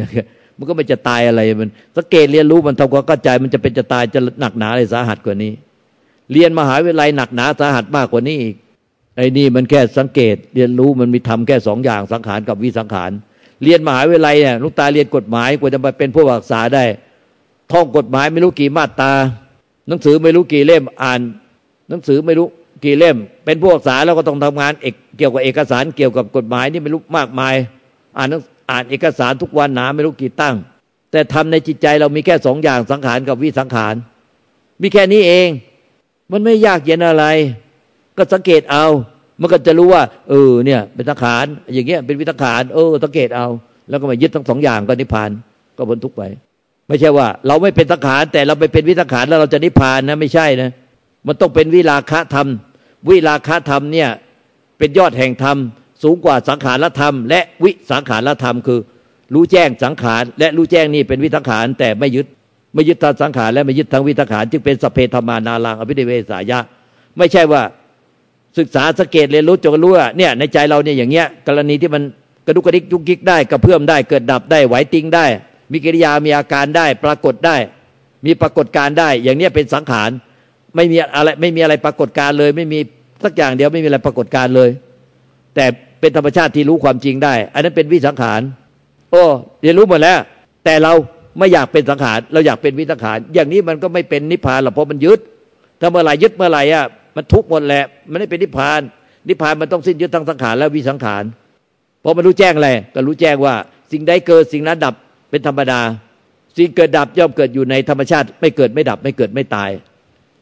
มันก็ไม่จะตายอะไรมันสังเกตเรียนรู้มันทำความเข้าใจมันจะเป็นจะตายจะหนักหนาอะไรสาหัสกว่านี้ เรียนมหาวิทยาลัยหนักหนาสาหัสมากกว่านี้อีก ไอ้นี่มันแค่สังเกต เรียนรู้มันมีทำแค่สองอย่างสังขารกับวิสังขาร เรียนมหาวิทยาลัยเนี่ยลูกตาเรียนกฎหมายกว่าจะมาเป็นผู้อักษาได้ ท่องกฎหมายไม่รู้กี่มาตราหนังสือไม่รู้กี่เล่มอ่าน หนังสือไม่รู้กี่เล่ม เป็นพวกสาแล้วก็ต้องทำงานเอกเกี่ยวกับเอกสารเกี่ยวกับกฎหมายนี่ไม่รู้มากมาย อ่านอ่านเอกสารทุกวันหนาไม่รู้กี่ตั้ง แต่ทำในจิตใจเรามีแค่สองอย่างสังขารกับวิสังขารมีแค่นี้เอง มันไม่ยากเย็นอะไร ก็สังเกตเอา มันก็จะรู้ว่า เออเนี่ย เป็นสังขารอย่างเงี้ยเป็นวิสังขารเออสังเกตเอา แล้วก็มายึดทั้งสองอย่างก็นิพพานก็พ้นทุกข์ไป ไม่ใช่ว่า เราไม่เป็นสังขารแต่เราไปเป็นวิสังขารแล้วเราจะนิพพานนะไม่ใช่นะ มันต้องเป็นวิราคะธรรม วิราคะธรรมเนี่ยเป็นยอดแห่งธรรม สูงกว่าสังขารธรรม และวิสังขารธรรมคือ รู้แจ้งสังขารและรู้แจ้งนี่เป็นวิสังขารแต่ไม่ยึดไม่ยึดทางสังขารและไม่ยึดทางวิสังขารจึงเป็นสเพธรรมานาลังอภิเดเวสายะ ไม่ใช่ว่า ศึกษาสังเกตเรียนรู้จนรู้ว่าเนี่ยในใจเราเนี่ยอย่างเงี้ยกรณีที่มันกระดุกกระดิกยุกยิกได้กระเพื่อมได้เกิดดับได้ไหวติงได้ มีกิริยามีอาการได้ปรากฏได้ มีปรากฏการได้ อย่างเนี้ยเป็นสังขารไม่มีอะไรไม่มีอะไรปรากฏการเลย ไม่มีสักอย่างเดียวไม่มีอะไรปรากฏการเลย แต่เป็นธรรมชาติที่รู้ความจริงได้ อันนั้นเป็นวิสังขารโอ้เรียนรู้หมดแล้ว แต่เราไม่อยากเป็นสังขารเราอยากเป็นวิสังขารอย่างนี้มันก็ไม่เป็นนิพพานหรอกเพราะมันยึดถ้าเมื่อไหร่ยึดเมื่อไหร่อะ มันทุกหมดแหละ มันไม่เป็นนิพพาน นิพพานมันต้องสิ้นยึดทั้งสังขารและวิสังขารพอมันรู้แจ้งอะไรก็รู้แจ้งว่า สิ่งใดเกิดสิ่งนั้นดับเป็นธรรมดา สิ่งเกิดดับย่อมเกิดอยู่ในธรรมชาติ ไม่เกิดไม่ดับ ไม่เกิดไม่ตาย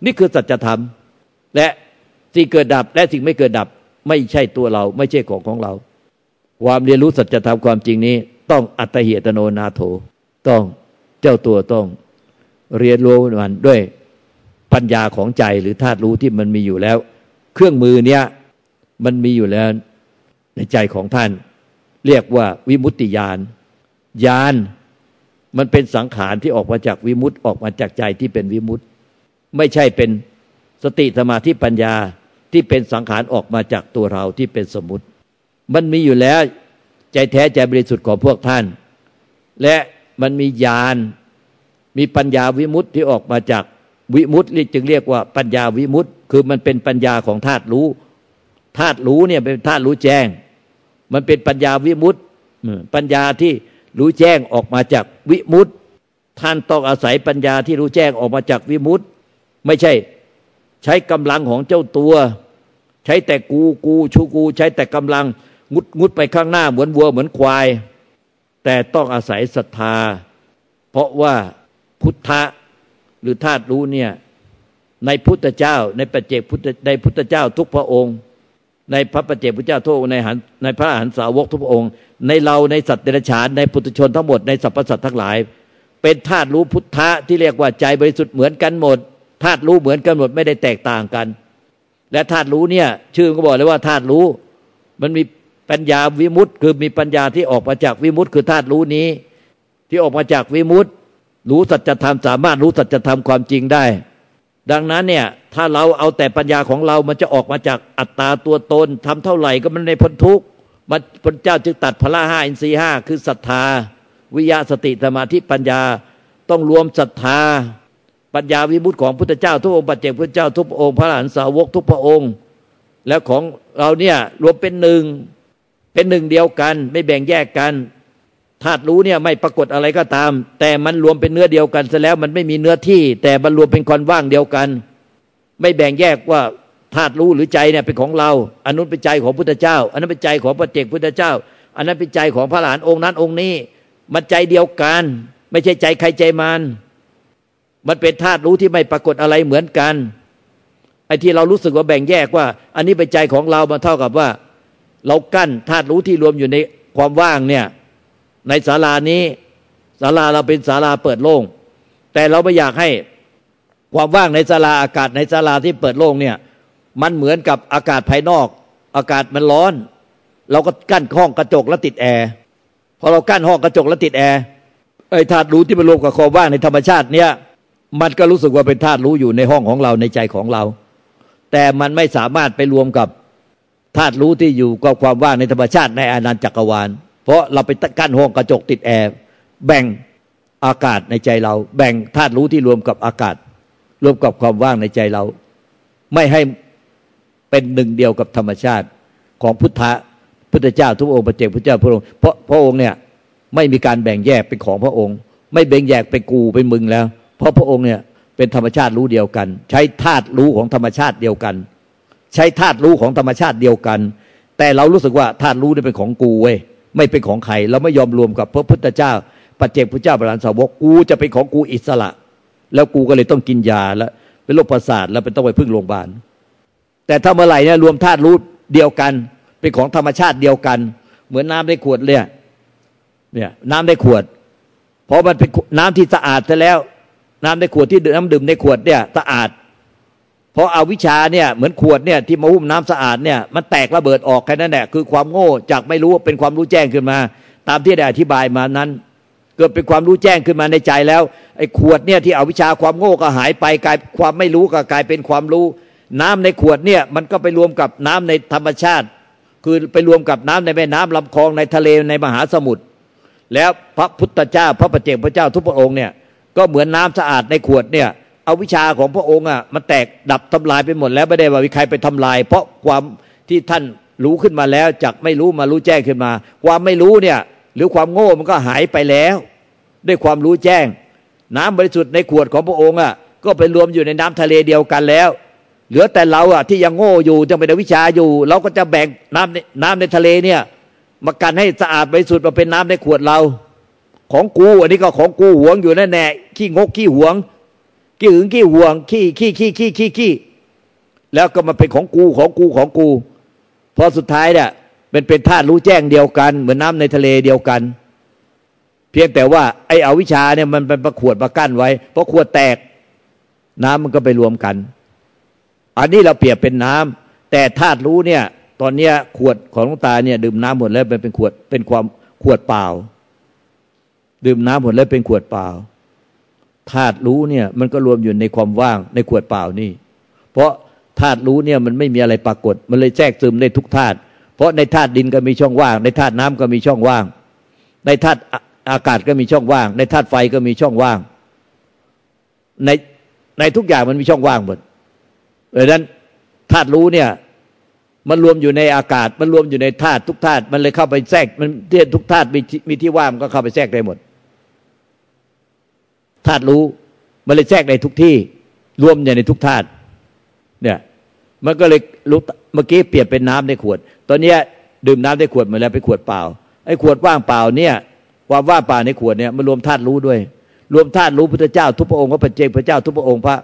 นี่คือสัจธรรม และสิ่งเกิดดับและสิ่งไม่เกิดดับ ไม่ใช่ตัวเรา ไม่ใช่ของของเรา ความเรียนรู้สัจธรรมความจริงนี้ ต้องอัตเหตโนนาโถ ต้องเจ้าตัวต้องเรียนรู้มันด้วย ปัญญาของใจหรือธาตุรู้ที่มันมีอยู่แล้ว เครื่องมือเนี้ยมันมีอยู่แล้วในใจของท่าน เรียกว่าวิมุตติญาณญาณมันเป็นสังขารที่ออกมาจากวิมุตติออกมาจากใจที่เป็นวิมุตติไม่ใช่เป็นสติสมาธิปัญญาที่เป็นสังขารออกมาจากตัวเราที่เป็นสมมติ มันมีอยู่แล้วใจแท้ใจบริสุทธิ์ของพวกท่าน และมันมีญาณมีปัญญาวิมุตติที่ออกมาจาก วิมุตติจึงเรียกว่าปัญญาวิมุตติคือมันเป็นปัญญาของธาตุรู้ธาตุรู้เนี่ยเป็นธาตุรู้แจ้ง มันเป็นปัญญาวิมุตติปัญญาที่รู้แจ้งออกมาจากวิมุตติท่านต้องอาศัยปัญญาที่รู้แจ้งออกมาจากวิมุตติไม่ใช่ ใช้กำลังของเจ้าตัว ใช้แต่กูกูชูกู ใช้แต่กำลังงุดงุดไปข้างหน้าเหมือนวัวเหมือนควาย แต่ต้องอาศัยศรัทธา เพราะว่าพุทธะ หรือธาตุรู้เนี่ย ในพุทธเจ้า ในปัจเจกพุทธในพุทธเจ้าทุกพระองค์ ในพระปัจเจกพุทธเจ้าทุกในหันในพระหันสาวกทุกพระองค์ ในเราในสัตว์เดรัจฉานในปุถุชนทั้งหมดในสรรพสัตว์ทั้งหลาย เป็นธาตุรู้พุทธะที่เรียกว่าใจบริสุทธิ์เหมือนกันหมดธาตุรู้เหมือนกันหมดไม่ได้แตกต่างกัน และธาตุรู้เนี่ย ชื่อก็บอกเลยว่าธาตุรู้ มันมีปัญญาวิมุตต์คือมีปัญญาที่ออกมาจากวิมุตต์คือธาตุรู้นี้ ที่ออกมาจากวิมุตต์ รู้สัจธรรมสามารถรู้สัจธรรมความจริงได้ ดังนั้นเนี่ยถ้าเราเอาแต่ปัญญาของเรามันจะออกมาจากอัตตาตัวตนทำเท่าไหร่ก็มันในพ้นทุกข์มันพระเจ้าจึงตัดพละห้าอินทรีห้าคือศรัทธา วิยาสติสมาธิปัญญาต้องรวมศรัทธา ปัญญาวิมุตติของพุทธเจ้าทุกองค์ปัจเจกพุทธเจ้าทุกองค์พระอรหันสาวกทุกพระองค์ แล้วของเราเนี่ยรวมเป็นหนึ่งเป็นหนึ่งเดียวกัน ไม่แบ่งแยกกัน ธาตุรู้เนี่ยไม่ปรากฏอะไรก็ตาม แต่มันรวมเป็นเนื้อเดียวกันซะแล้วมันไม่มีเนื้อที่ แต่มันรวมเป็นคนว่างเดียวกัน ไม่แบ่งแยกว่าธาตุรู้หรือใจเนี่ยเป็นของเราอันนู้นเป็นใจของพุทธเจ้า อันนั้นเป็นใจของพระเจกพุทธเจ้า อันนั้นเป็นใจของพระหลานองค์นั้นองค์นี้ มันใจเดียวกัน ไม่ใช่ใจใครใจมัน มันเป็นธาตุรู้ที่ไม่ปรากฏอะไรเหมือนกันไอ้ที่เรารู้สึกว่าแบ่งแยกว่า อันนี้เป็นใจของเรามันเท่ากับว่า เรากั้นธาตุรู้ที่รวมอยู่ในความว่างเนี่ย ในศาลานี้ศาลาเราเป็นศาลาเปิดโล่งแต่เราไม่อยากให้ความว่างในศาลาอากาศในศาลาที่เปิดโล่งเนี่ย มันเหมือนกับอากาศภายนอก อากาศมันร้อน เราก็กั้นห้องกระจกแล้วติดแอร์พอเรากั้นห้องกระจกแล้วติดแอร์ไอ้ธาตุรู้ที่มันรวมกับความว่างในธรรมชาติเนี่ย มันก็รู้สึกว่าเป็นธาตุรู้อยู่ในห้องของเราในใจของเรา แต่มันไม่สามารถไปรวมกับธาตุรู้ที่อยู่กับความว่างในธรรมชาติในอนันตจักรวาล ราะเราไปกั้นห้องกระจกติดแอร์แบ่งอากาศในใจเรา แบ่งธาตุรู้ที่รวมกับอากาศ รวมกับความว่างในใจเรา ไม่ให้เป็นหนึ่งเดียวกับธรรมชาติของพุทธะพุทธเจ้าทุกองค์พระเจ้าพระเจ้าพระองค์เพราะพระองค์เนี่ยไม่มีการแบ่งแยกเป็นของพระองค์ ไม่แบ่งแยกเป็นกูเป็นมึงแล้ว เพราะพระองค์เนี่ยเป็นธรรมชาติรู้เดียวกัน ใช้ธาตุรู้ของธรรมชาติเดียวกัน ใช้ธาตุรู้ของธรรมชาติเดียวกัน แต่เรารู้สึกว่าธาตุรู้นี่เป็นของกูเว้ย ไม่เป็นของใครเราไม่ยอมรวมกับพระพุทธเจ้าปัจเจกพระเจ้าปรานสาวกกูจะเป็นของกูอิสระ แล้วกูก็เลยต้องกินยาแล้วเป็นโรคประสาทแล้วเป็นต้องไปพึ่งโรงพยาบาลแต่ถ้าเมื่อไหร่เนี่ยรวมธาตุรู้เดียวกัน เป็นของธรรมชาติเดียวกัน เหมือนน้ำในขวดเลยเนี่ยน้ำในขวดเพราะมันเป็นน้ำที่สะอาดซะแล้ว น้ำในขวดที่น้ำดื่มในขวดเนี่ยสะอาด เพราะเอาวิชาเนี่ยเหมือนขวดเนี่ยที่มาหุ้มน้ำสะอาดเนี่ยมันแตกระเบิดออกแค่นั้นแหละคือความโง่จากไม่รู้เป็นความรู้แจ้งขึ้นมา ตามที่ได้อธิบายมานั้น เกิดเป็นความรู้แจ้งขึ้นมาในใจแล้วไอ้ขวดเนี่ยที่เอาวิชาความโง่ก็หายไปกลายความไม่รู้ก็กลายเป็นความรู้ น้ำในขวดเนี่ยมันก็ไปรวมกับน้ำในธรรมชาติ คือไปรวมกับน้ำในแม่น้ำลำคลองในทะเลในมหาสมุทรแล้วพระพุทธเจ้า พระประเจกพระเจ้าทุกพระองค์เนี่ยก็เหมือนน้ำสะอาดในขวดเนี่ย เอาวิชาของพระองค์อะมันแตกดับทำลายไปหมดแล้วไม่ได้ว่ามีใครไปทำลาย เพราะความที่ท่านรู้ขึ้นมาแล้วจากไม่รู้มารู้แจ้งขึ้นมา ความไม่รู้เนี่ย หรือความโง่มันก็หายไปแล้ว ด้วยความรู้แจ้ง น้ำบริสุทธิ์ในขวดของพระองค์อะก็ไปรวมอยู่ในน้ำทะเลเดียวกันแล้ว เหลือแต่เราอะที่ยังโง่อยู่ยังเป็นวิชาอยู่ เราก็จะแบ่งน้ำน้ำในทะเลเนี่ยมากันให้สะอาดบริสุทธิ์มาเป็นน้ำในขวดเรา ของกูอันนี้ก็ของกูหวงอยู่แน่แน่ขี้งกขี้หวง ขี้หึงขี้ห่วงขี้ขี้ขี้ขี้ขี้ขี้แล้วก็มาเป็นของกูของกูของกู พอสุดท้ายเนี่ยเป็นเป็นธาตุรู้แจ้งเดียวกัน เหมือนน้าในทะเลเดียวกัน เพียงแต่ว่าไอ้อวิชาเนี่ยมันเป็นประขวดมากั้นไว้เพราะขวดแตก น้ำมันก็ไปรวมกัน อันนี้เราเปรียบเป็นน้ำแต่ธาตุรู้เนี่ย ตอนเนี้ยขวดของลุงตาเนี่ย ดื่มน้ำหมดแล้วเป็นขวดเป็นความขวดเปล่า ดื่มน้ำหมดแล้วเป็นขวดเปล่า ธาตุรู้เนี่ย มันก็รวมอยู่ในความว่างในขวดเปล่านี่ เพราะธาตุรู้เนี่ยมันไม่มีอะไรปรากฏ มันเลยแทรกซึมในทุกธาตุเพราะในธาตุดินก็มีช่องว่าง ในธาตุน้ำก็มีช่องว่าง ในธาตุอากาศก็มีช่องว่าง ในธาตุไฟก็มีช่องว่าง ในในทุกอย่างมันมีช่องว่างหมดดังนั้นธาตุรู้เนี่ยมันรวมอยู่ในอากาศ มันรวมอยู่ในธาตุทุกธาตุมันเลยเข้าไปแทรกมันเทียทุกธาตุมีมีที่ว่างก็เข้าไปแทรกได้หมด ธาตุรู้ มันเลยแทรกในทุกที่ รวมอยู่ในทุกธาตุเนี่ย มันก็เลยรู้เมื่อกี้เปลี่ยนเป็นน้ำในขวด ตอนนี้ดื่มน้ำในขวดมาแล้วไปขวดเปล่าไอ้ขวดว่างเปล่าเนี่ยความว่างเปล่าในขวดเนี่ยมันรวมธาตุรู้ด้วย รวมธาตุรู้พุทธเจ้า ทุกพระองค์พระปัจเจกพระเจ้า ทุกพระองค์พระ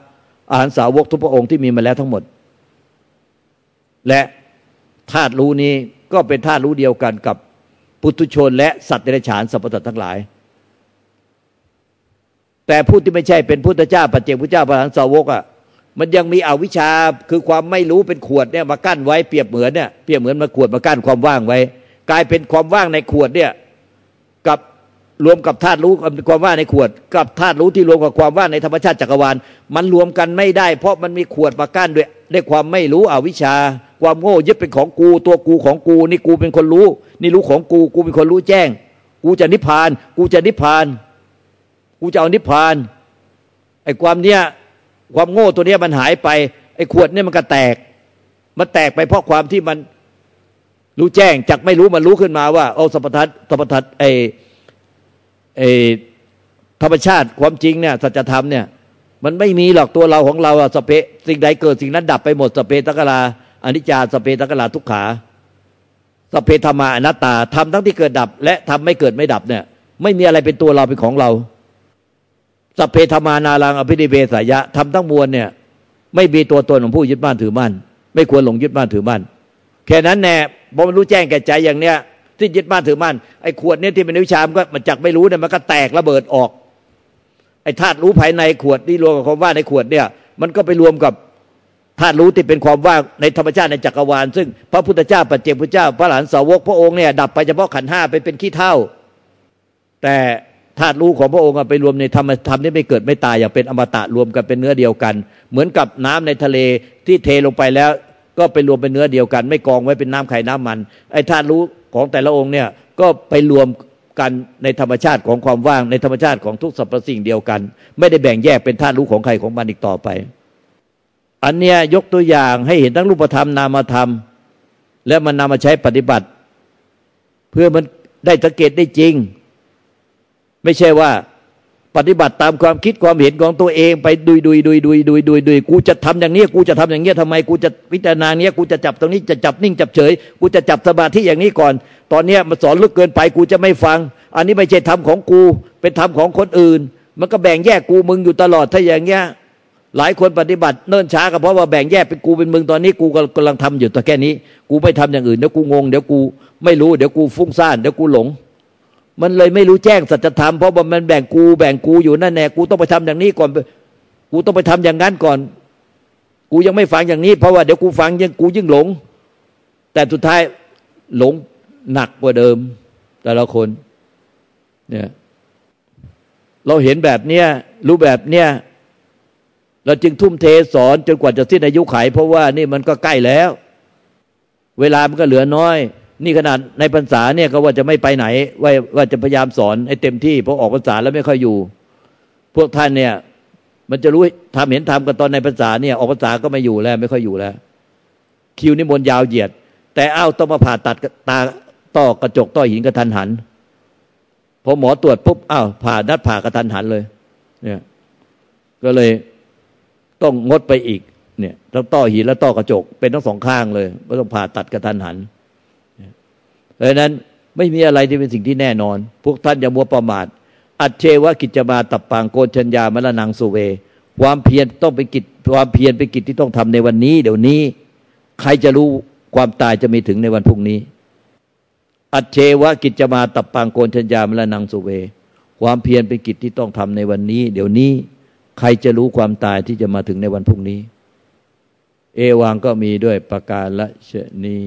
อาหารสาวกทุกพระองค์ที่มีมาแล้วทั้งหมด และธาตุรู้นี้ก็เป็นธาตุรู้เดียวกันกับปุถุชนและสัตว์เดรัจฉานสัพพสัตทั้งหลาย แต่ผู้ที่ไม่ใช่เป็นพุทธเจ้าปัจเจกพุทธเจ้าพระหันสาวกอะมันยังมีอวิชชาคือความไม่รู้เป็นขวดเนี่ยมากั้นไว้เปรียบเหมือนเนี่ยเปรียบเหมือนมาขวดมากั้นความว่างไว้ กลายเป็นความว่างในขวดเนี่ยกับรวมกับธาตุรู้ความว่างในขวด กับธาตุรู้ที่รวมกับความว่างในธรรมชาติจักรวาลมันรวมกันไม่ได้ เพราะมันมีขวดมากั้นด้วยด้วยความไม่รู้อวิชชา ความโง่ยึดเป็นของกูตัวกูของกู นี่กูเป็นคนรู้ นี่รู้ของกูกูเป็นคนรู้แจ้ง กูจะนิพพาน กูจะนิพพาน กูจะเอานิพพาน ไอ้ความเนี้ยความโง่ตัวเนี้ยมันหายไป ไอ้ขวดเนี่ยมันก็แตก มันแตกไปเพราะความที่มันรู้แจ้งจากไม่รู้มันรู้ขึ้นมาว่าเอาสัพพัทสัพพัทไอ้ไอ้ธรรมชาติความจริงเนี่ยสัจธรรมเนี่ย มันไม่มีหรอกตัวเราของเราอะสเปสิ่งใดเกิดสิ่งนั้นดับไปหมดสเปตะกลาอนิจจาสเปตะกลาทุกขาสเปธรรมาอนัตตาทำทั้งที่เกิดดับ และทำไม่เกิดไม่ดับเนี่ย ไม่มีอะไรเป็นตัวเราเป็นของเรา สเพธมานารังอภินิเวสายะทำทั้งมวลเนี่ย ไม่มีตัวตนของผู้ยึดบ้านถือมั่นไม่ควรหลงยึดบ้านถือมั่นแค่นั้นแน่พอมันรู้แจ้งแก่ใจอย่างเนี้ยที่ยึดบ้านถือมั่นไอ้ขวดเนี่ยที่เป็นวิชามก็มันจักไม่รู้เนี่ยมันก็แตกระเบิดออกไอ้ธาตุรู้ภายในขวดที่รวมกับความว่างในขวดเนี่ย มันก็ไปรวมกับธาตุรู้ที่เป็นความว่างในธรรมชาติในจักรวาล ซึ่งพระพุทธเจ้าปัจเจกพุทธเจ้า พระหลานสาวกพระองค์เนี่ยดับไปเฉพาะขันห้าไปเป็นขี้เท่า แต่ ธาตุรู้ของพระองค์ไปรวมในธรรมธรรมนี่ไม่เกิดไม่ตายอย่างเป็นอมตะรวมกันเป็นเนื้อเดียวกัน เหมือนกับน้ำในทะเลที่เทลงไปแล้ว ก็ไปรวมเป็นเนื้อเดียวกัน ไม่กองไว้เป็นน้ำไข่น้ำมันไอ้ธาตุรู้ของแต่ละองค์เนี่ยก็ไปรวมกันในธรรมชาติของความว่างในธรรมชาติของทุกสรรพสิ่งเดียวกัน ไม่ได้แบ่งแยกเป็นธาตุรู้ของใครของมันอีกต่อไป อันเนี้ยยกตัวอย่างให้เห็นทั้งรูปธรรมนามธรรม แล้วมันนำมาใช้ปฏิบัติ เพื่อมันได้สังเกตได้จริง ไม่ใช่ว่าปฏิบัติตามความคิดความเห็นของตัวเองไปดุยดุยดุยดุยดุยดุยดุยกูจะทำอย่างนี้กูจะทำอย่างนี้ทำไมกูจะพิจารณาเนี้ยกูจะจับตรงนี้จะจับนิ่งจับเฉย กูจะจับสมาธิอย่างนี้ก่อน ตอนเนี้ยมันสอนลึกเกินไปกูจะไม่ฟัง อันนี้ไม่ใช่ธรรมของกู เป็นธรรมของคนอื่น มันก็แบ่งแยกกูมึงอยู่ตลอดถ้าอย่างเงี้ยหลายคนปฏิบัติเนิ่นช้าก็เพราะว่าแบ่งแยกเป็นกูเป็นมึงตอนนี้กูกำลังทำอยู่ตัวแค่นี้ กูไม่ทำอย่างอื่นเดี๋ยวกูงงเดี๋ยวกูไม่รู้เดี๋ยวกูฟุ้งซ่านเดี๋ยวกูหลง มันเลยไม่รู้แจ้งสัจธรรมเพราะมันแบ่งกูแบ่งกูอยู่นั่นแน่กูต้องไปทำอย่างนี้ก่อน กูต้องไปทำอย่างนั้นก่อน กูยังไม่ฟังอย่างนี้ เพราะว่าเดี๋ยวกูฟังยังกูยิ่งหลง แต่สุดท้ายหลงหนักกว่าเดิม แต่ละคน เนี่ยเราเห็นแบบเนี้ยรู้แบบเนี้ยเราจึงทุ่มเทสอนจนกว่าจะสิ้นอายุไข เพราะว่านี่มันก็ใกล้แล้ว เวลามันก็เหลือน้อย นี่ขนาดในพรรษาเนี่ยก็ว่าจะไม่ไปไหน ว่าว่าจะพยายามสอนให้เต็มที่เพราะออกพรรษาแล้วไม่ค่อยอยู่ พวกท่านเนี่ย มันจะรู้ทำเห็นทำกันตอนในพรรษาเนี่ย ออกพรรษาก็ไม่อยู่แล้ว ไม่ค่อยอยู่แล้ว คิวนิมนยาวเหยียด แต่เอ้าต้องมาผ่าตัดตาต้อกระจกต้อหินกระทันหันพอหมอตรวจปุ๊บอ้าวผ่านัดผ่ากระทันหันเลย เนี่ย ก็เลยต้องงดไปอีกเนี่ยทั้งต้อหินและต้อกระจกเป็นทั้งสองข้างเลยไม่ต้องผ่าตัดกระทันหัน เพราะนั้นไม่มีอะไรที่เป็นสิ่งที่แน่นอน พวกท่านอย่ามัวประมาท อัจเชวะกิจมาตับปางโกชัญญามละนังสุเว ความเพียรต้องเป็นกิจความเพียรเป็นกิจที่ต้องทำในวันนี้ เดี๋ยวนี้ ใครจะรู้ความตายจะมีถึงในวันพรุ่งนี้ อัจเชวะกิจมาตับปางโกชัญญามละนังสุเว ความเพียรเป็นกิจที่ต้องทำในวันนี้ เดี๋ยวนี้ ใครจะรู้ความตายที่จะมาถึงในวันพรุ่งนี้ เอวังก็มีด้วยประการละชนี